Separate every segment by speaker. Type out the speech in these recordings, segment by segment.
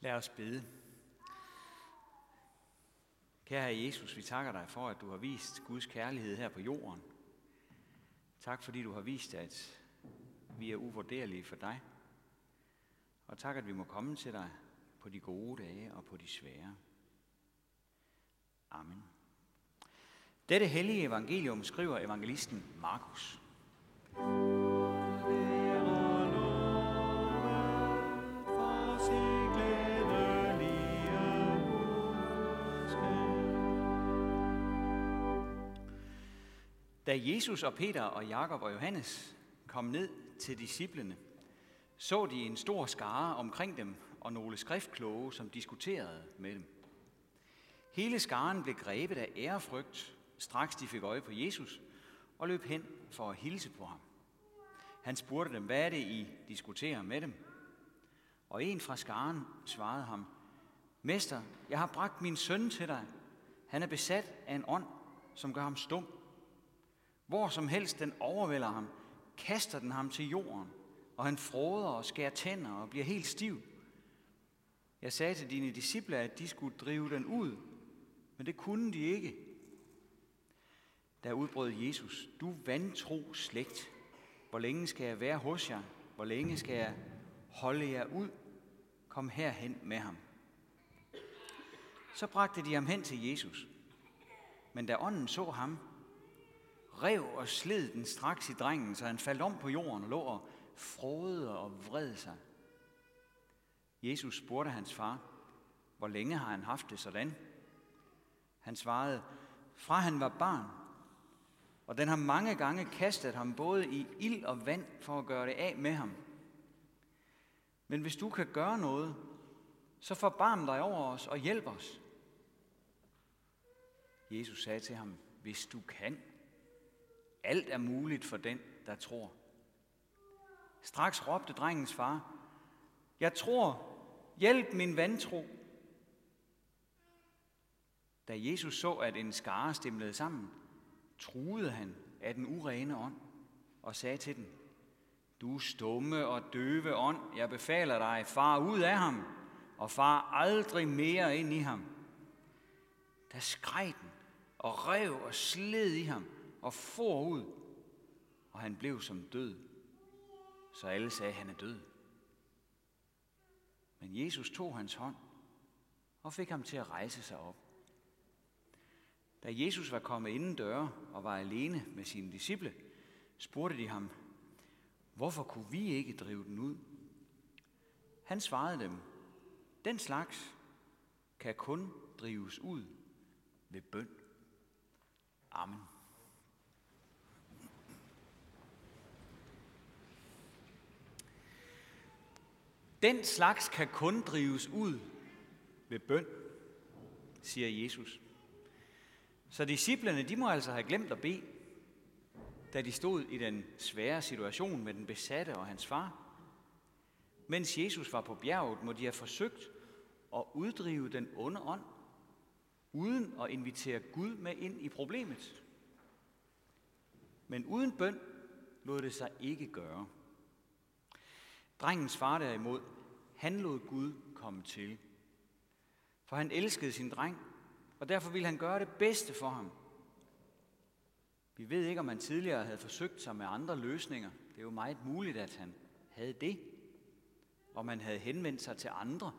Speaker 1: Lad os bede. Kære Jesus, vi takker dig for, at du har vist Guds kærlighed her på jorden. Tak fordi du har vist, at vi er uvurderlige for dig. Og tak, at vi må komme til dig på de gode dage og på de svære. Amen. Dette hellige evangelium skriver evangelisten Markus. Da Jesus og Peter og Jakob og Johannes kom ned til disciplene, så de en stor skare omkring dem og nogle skriftkloge, som diskuterede med dem. Hele skaren blev grebet af ærefrygt, straks de fik øje på Jesus, og løb hen for at hilse på ham. Han spurgte dem, hvad er det, I diskuterer med dem? Og en fra skaren svarede ham, Mester, jeg har bragt min søn til dig. Han er besat af en ånd, som gør ham stum. Hvor som helst den overvælder ham, kaster den ham til jorden, og han froder og skærer tænder og bliver helt stiv. Jeg sagde til dine disciple, at de skulle drive den ud, men det kunne de ikke. Der udbrød Jesus, du vantro slægt, hvor længe skal jeg være hos jer? Hvor længe skal jeg holde jer ud? Kom herhen med ham. Så bragte de ham hen til Jesus. Men da ånden så ham, rev og sled den straks i drengen, så han faldt om på jorden og lå og frode og vred sig. Jesus spurgte hans far, hvor længe har han haft det sådan? Han svarede, fra han var barn, og den har mange gange kastet ham både i ild og vand for at gøre det af med ham. Men hvis du kan gøre noget, så forbarm dig over os og hjælp os. Jesus sagde til ham, hvis du kan. Alt er muligt for den, der tror. Straks råbte drengens far, jeg tror, hjælp min vantro. Da Jesus så, at en skare stemlede sammen, truede han af den urene ånd og sagde til den, Du stumme og døve ånd, jeg befaler dig, far ud af ham, og far aldrig mere ind i ham. Da skreg den og rev og sled i ham og for ud, og han blev som død. Så alle sagde, at han er død. Men Jesus tog hans hånd og fik ham til at rejse sig op. Da Jesus var kommet inden døre og var alene med sine disciple, spurgte de ham, hvorfor kunne vi ikke drive den ud? Han svarede dem, den slags kan kun drives ud ved bøn. Amen. Den slags kan kun drives ud ved bøn, siger Jesus. Så disciplerne, de må altså have glemt at bede, da de stod i den svære situation med den besatte og hans far. Mens Jesus var på bjerget, må de have forsøgt at uddrive den onde ånd, uden at invitere Gud med ind i problemet. Men uden bøn lod det sig ikke gøre. Drengens far derimod, han lod Gud komme til. For han elskede sin dreng, og derfor ville han gøre det bedste for ham. Vi ved ikke, om han tidligere havde forsøgt sig med andre løsninger. Det er jo meget muligt, at han havde det. Og man havde henvendt sig til andre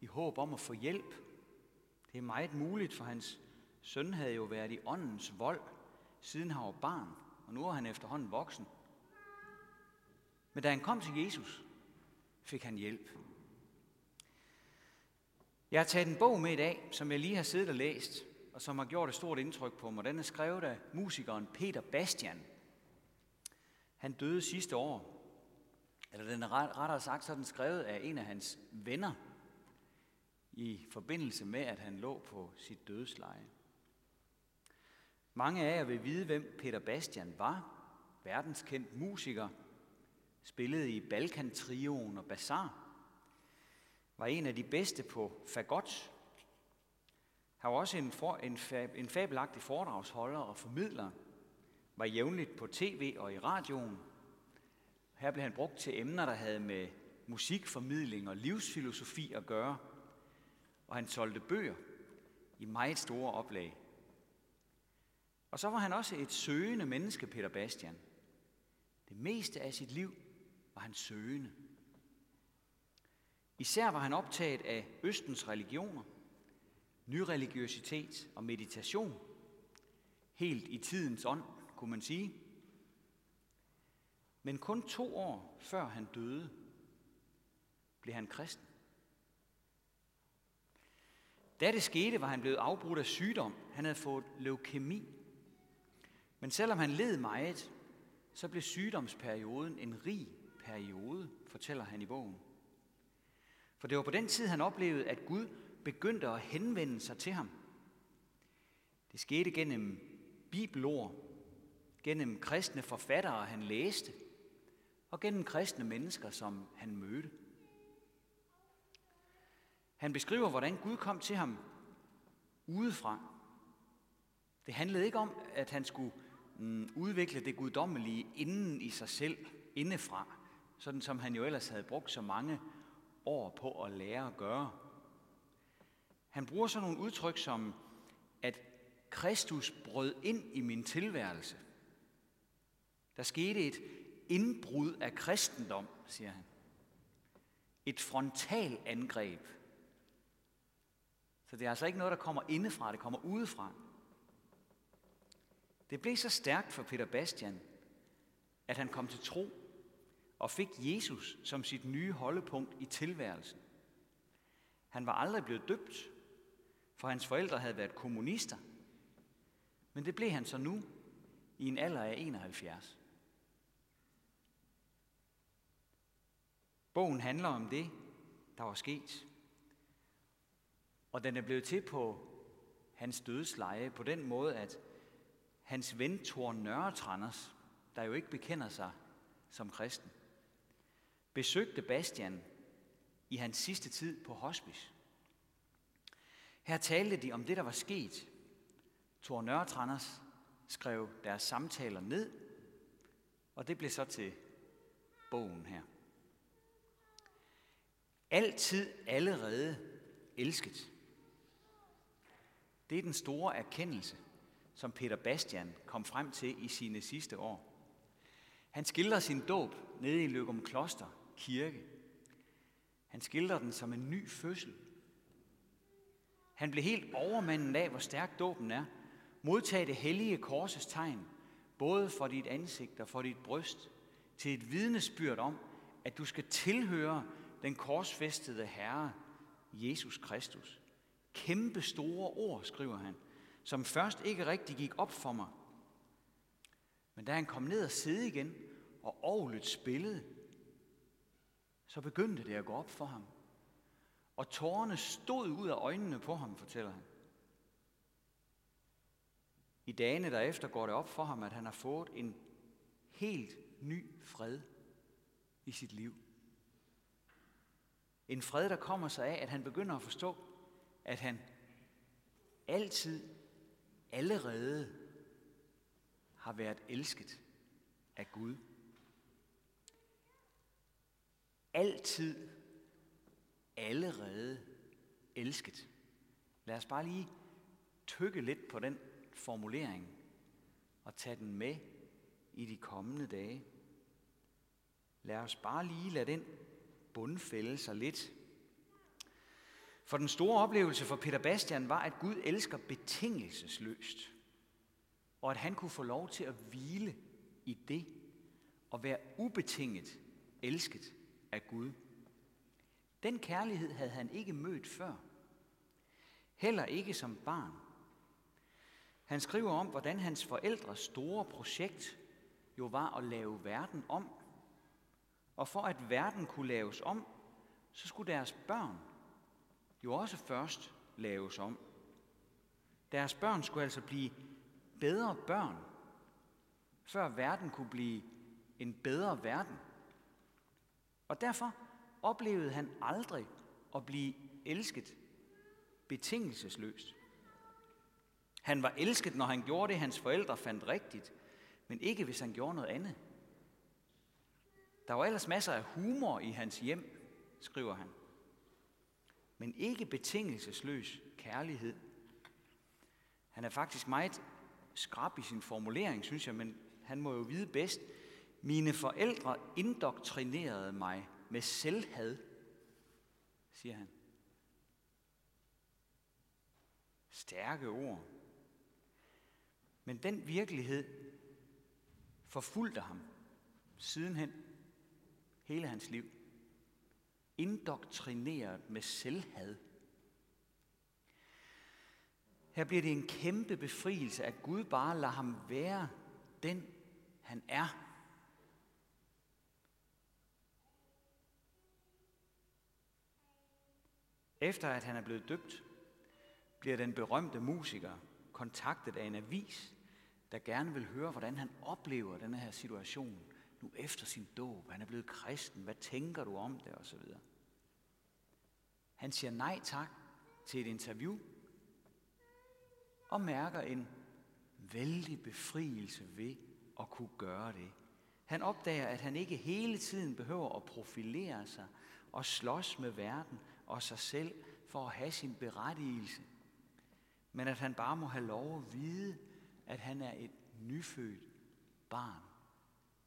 Speaker 1: i håb om at få hjælp. Det er meget muligt, for hans søn havde jo været i åndens vold, siden han var barn, og nu er han efterhånden voksen. Men da han kom til Jesus, fik han hjælp. Jeg har taget en bog med i dag, som jeg lige har siddet og læst, og som har gjort et stort indtryk på mig. Den er skrevet af musikeren Peter Bastian. Han døde sidste år. Eller den er ret, rettere sagt, så er den skrevet af en af hans venner i forbindelse med, at han lå på sit dødsleje. Mange af jer vil vide, hvem Peter Bastian var. Verdenskendt musiker, spillede i Balkan-trioen og Bazaar, var en af de bedste på fagot. Han var også en, for, en, fab, en fabelagtig foredragsholder og formidler, var jævnligt på tv og i radioen. Her blev han brugt til emner, der havde med musikformidling og livsfilosofi at gøre, og han solgte bøger i meget store oplag. Og så var han også et søgende menneske, Peter Bastian. Det meste af sit liv var han søgende. Især var han optaget af Østens religioner, nyreligiøsitet og meditation, helt i tidens ånd, kunne man sige. Men kun to år før han døde, blev han kristen. Da det skete, var han blevet afbrudt af sygdom. Han havde fået leukemi. Men selvom han led meget, så blev sygdomsperioden en rig periode, fortæller han i bogen. For det var på den tid, han oplevede, at Gud begyndte at henvende sig til ham. Det skete gennem bibelord, gennem kristne forfattere, han læste, og gennem kristne mennesker, som han mødte. Han beskriver, hvordan Gud kom til ham udefra. Det handlede ikke om, at han skulle mm, udvikle det guddommelige inden i sig selv, indefra, sådan som han jo ellers havde brugt så mange år på at lære at gøre. Han bruger sådan nogle udtryk som, at Kristus brød ind i min tilværelse. Der skete et indbrud af kristendom, siger han. Et frontalangreb. Så det er altså ikke noget, der kommer indefra, det kommer udefra. Det blev så stærkt for Peter Bastian, at han kom til tro og fik Jesus som sit nye holdepunkt i tilværelsen. Han var aldrig blevet døbt, for hans forældre havde været kommunister. Men det blev han så nu, i en alder af 71. Bogen handler om det, der var sket. Og den er blevet til på hans dødsleje på den måde, at hans ven Thor Nørretranders, der jo ikke bekender sig som kristen, besøgte Bastian i hans sidste tid på hospice. Her talte de om det, der var sket. Thor Nørretranders skrev deres samtaler ned, og det blev så til bogen her. Altid allerede elsket. Det er den store erkendelse, som Peter Bastian kom frem til i sine sidste år. Han skildrer sin dåb nede i Løgum Kloster Kirke. Han skildrer den som en ny fødsel. Han blev helt overmanden af, hvor stærk dåben er. Modtag det hellige korsets tegn, både for dit ansigt og for dit bryst, til et vidnesbyrd om, at du skal tilhøre den korsfæstede Herre, Jesus Kristus. Kæmpe store ord, skriver han, som først ikke rigtig gik op for mig. Men da han kom ned og sidde igen, og ovlet spillede, så begyndte det at gå op for ham. Og tårerne stod ud af øjnene på ham, fortæller han. I dagene derefter går det op for ham, at han har fået en helt ny fred i sit liv. En fred, der kommer sig af, at han begynder at forstå, at han altid, allerede har været elsket af Gud. Altid, allerede elsket. Lad os bare lige tykke lidt på den formulering og tage den med i de kommende dage. Lad os bare lige lade den bundfælde sig lidt. For den store oplevelse for Peter Bastian var, at Gud elsker betingelsesløst, og at han kunne få lov til at hvile i det og være ubetinget elsket af Gud. Den kærlighed havde han ikke mødt før. Heller ikke som barn. Han skriver om, hvordan hans forældres store projekt jo var at lave verden om og for at verden kunne laves om, så skulle deres børn jo også først laves om. Deres børn skulle altså blive bedre børn, før verden kunne blive en bedre verden. Og derfor oplevede han aldrig at blive elsket betingelsesløst. Han var elsket, når han gjorde det, hans forældre fandt rigtigt, men ikke hvis han gjorde noget andet. Der var ellers masser af humor i hans hjem. skriver han. Men ikke betingelsesløs kærlighed. Han er faktisk meget skrab i sin formulering, synes jeg, men han må jo vide bedst. Mine forældre indoktrinerede mig med selvhad, siger han. Stærke ord. Men den virkelighed forfulgte ham sidenhen hele hans liv. Indoktrineret med selvhad. Her bliver det en kæmpe befrielse, at Gud bare lader ham være den, han er. Efter at han er blevet døbt, bliver den berømte musiker kontaktet af en avis, der gerne vil høre, hvordan han oplever den her situation nu efter sin dåb. Han er blevet kristen. Hvad tænker du om det? Og så videre. Han siger nej tak til et interview og mærker en vældig befrielse ved at kunne gøre det. Han opdager, at han ikke hele tiden behøver at profilere sig og slås med verden og sig selv for at have sin berettigelse. Men at han bare må have lov at vide, at han er et nyfødt barn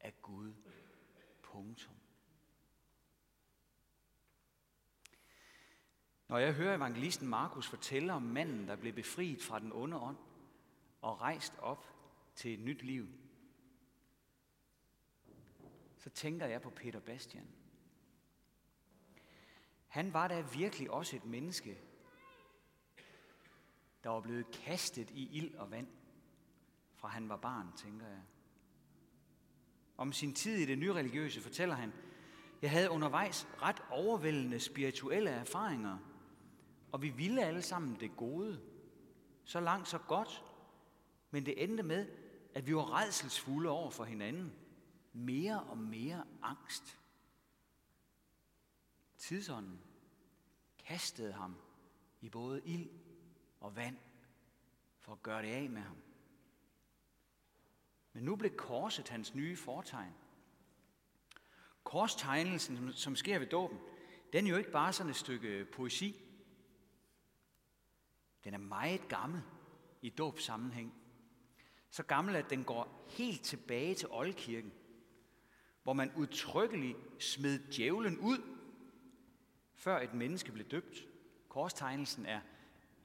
Speaker 1: af Gud. Punktum. Når jeg hører evangelisten Markus fortælle om manden, der blev befriet fra den onde ånd og rejst op til et nyt liv, så tænker jeg på Peter Bastian. Han var da virkelig også et menneske, der var blevet kastet i ild og vand, fra han var barn, tænker jeg. Om sin tid i det nyreligiøse fortæller han, jeg havde undervejs ret overvældende spirituelle erfaringer, og vi ville alle sammen det gode. Så langt, så godt. Men det endte med, at vi var redselsfulde over for hinanden. Mere og mere angst. Tidsånden kastede ham i både ild og vand for at gøre det af med ham. Men nu blev korset hans nye fortegn. Korstegnelsen, som sker ved dåben, den er jo ikke bare sådan et stykke poesi. Den er meget gammel i dåbssammenhæng. Så gammel, at den går helt tilbage til oldkirken, hvor man udtrykkeligt smed djævlen ud, før et menneske blev døbt. Korstegnelsen er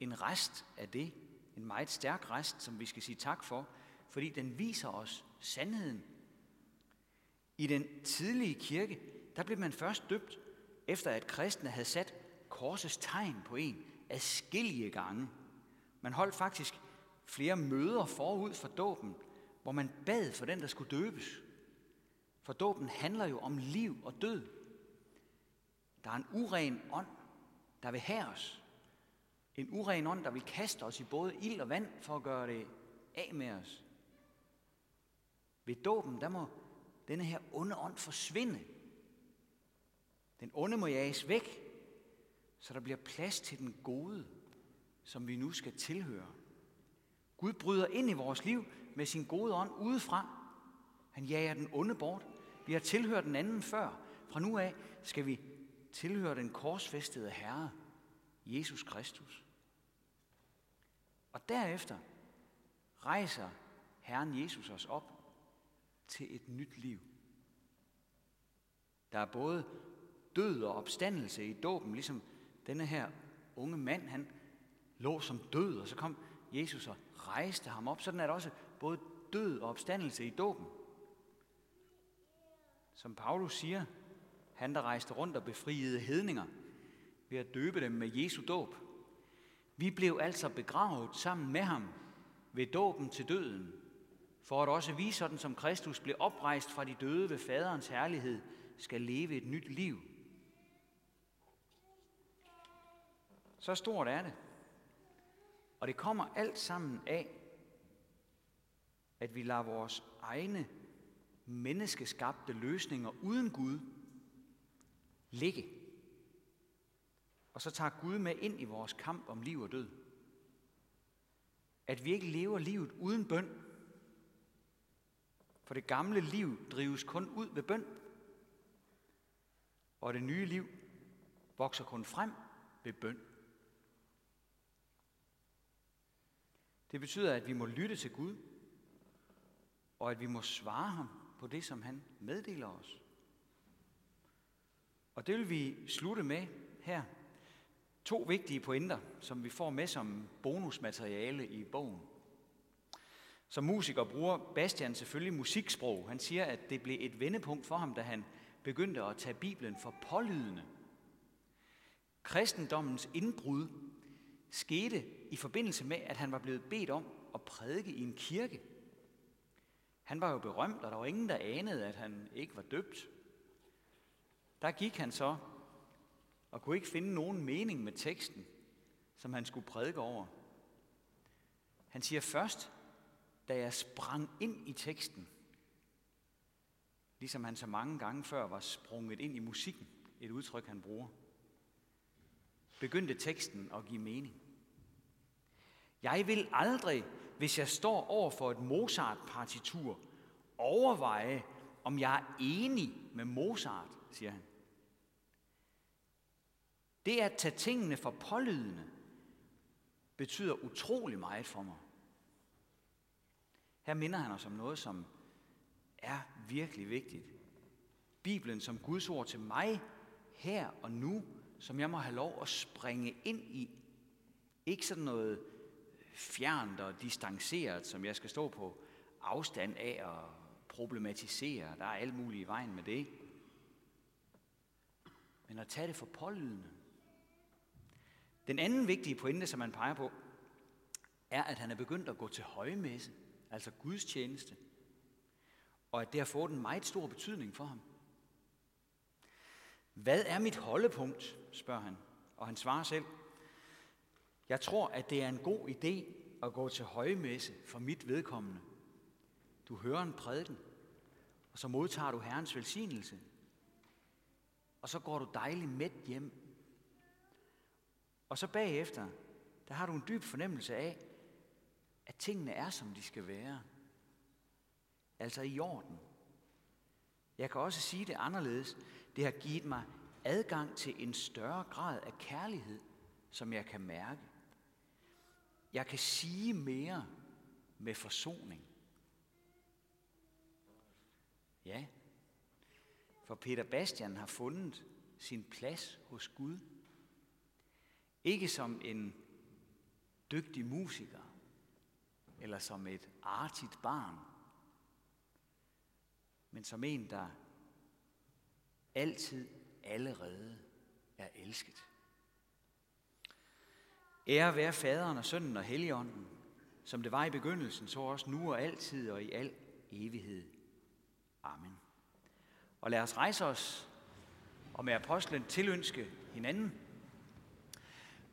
Speaker 1: en rest af det, en meget stærk rest, som vi skal sige tak for, fordi den viser os sandheden. I den tidlige kirke, der blev man først døbt, efter at kristne havde sat korsets tegn på en adskillige gange. Man holdt faktisk flere møder forud for dåben, hvor man bad for den, der skulle døbes. For dåben handler jo om liv og død. Der er en uren ånd, der vil have os. En uren ånd, der vil kaste os i både ild og vand for at gøre det af med os. Ved dåben, der må denne her onde ånd forsvinde. Den onde må jages væk, så der bliver plads til den gode, som vi nu skal tilhøre. Gud bryder ind i vores liv med sin gode ånd udefra. Han jager den onde bort. Vi har tilhørt den anden før. Fra nu af skal vi tilhører den korsfæstede Herre, Jesus Kristus. Og derefter rejser Herren Jesus os op til et nyt liv. Der er både død og opstandelse i dåben, ligesom denne her unge mand, han lå som død, og så kom Jesus og rejste ham op. Sådan er der også både død og opstandelse i dåben. Som Paulus siger, han der rejste rundt og befriede hedninger ved at døbe dem med Jesu dåb. Vi blev altså begravet sammen med ham ved dåben til døden, for at også vi, sådan som Kristus blev oprejst fra de døde ved faderens herlighed, skal leve et nyt liv. Så stort er det. Og det kommer alt sammen af, at vi lader vores egne menneskeskabte løsninger uden Gud ligge. Og så tager Gud med ind i vores kamp om liv og død. At vi ikke lever livet uden bøn, for det gamle liv drives kun ud ved bøn. Og det nye liv, vokser kun frem ved bøn. Det betyder, at vi må lytte til Gud, og at vi må svare ham på det, som han meddeler os. Og det vil vi slutte med her. To vigtige pointer, som vi får med som bonusmateriale i bogen. Som musiker bruger Bastian selvfølgelig musiksprog. Han siger, at det blev et vendepunkt for ham, da han begyndte at tage Bibelen for pålydende. Kristendommens indbrud skete i forbindelse med, at han var blevet bedt om at prædike i en kirke. Han var jo berømt, og der var ingen, der anede, at han ikke var døbt. Der gik han så og kunne ikke finde nogen mening med teksten, som han skulle prædike over. Han siger først, da jeg sprang ind i teksten, ligesom han så mange gange før var sprunget ind i musikken, et udtryk han bruger, begyndte teksten at give mening. Jeg vil aldrig, hvis jeg står over for et Mozart-partitur, overveje, om jeg er enig med Mozart, siger han. Det at tage tingene for pålydende betyder utrolig meget for mig. Her minder han os om noget, som er virkelig vigtigt. Bibelen som Guds ord til mig her og nu, som jeg må have lov at springe ind i. Ikke sådan noget fjernt og distanceret, som jeg skal stå på afstand af og problematisere. Der er alt muligt i vejen med det. Men at tage det for pålydende. Den anden vigtige pointe, som man peger på, er, at han er begyndt at gå til højmesse, altså Guds tjeneste, og at det har fået en meget stor betydning for ham. Hvad er mit holdepunkt, spørger han, og han svarer selv, jeg tror, at det er en god idé at gå til højmesse for mit vedkommende. Du hører en prædiken, og så modtager du Herrens velsignelse. Og så går du dejligt med hjem. Og så bagefter, der har du en dyb fornemmelse af, at tingene er, som de skal være. Altså i orden. Jeg kan også sige det anderledes. Det har givet mig adgang til en større grad af kærlighed, som jeg kan mærke. Jeg kan sige mere med forsoning. Ja, for Peter Bastian har fundet sin plads hos Gud. Ikke som en dygtig musiker, eller som et artigt barn, men som en, der altid allerede er elsket. Ære være faderen og sønnen og helligånden, som det var i begyndelsen, så også nu og altid og i al evighed. Amen. Og lad os rejse os og med apostlen tilønske hinanden,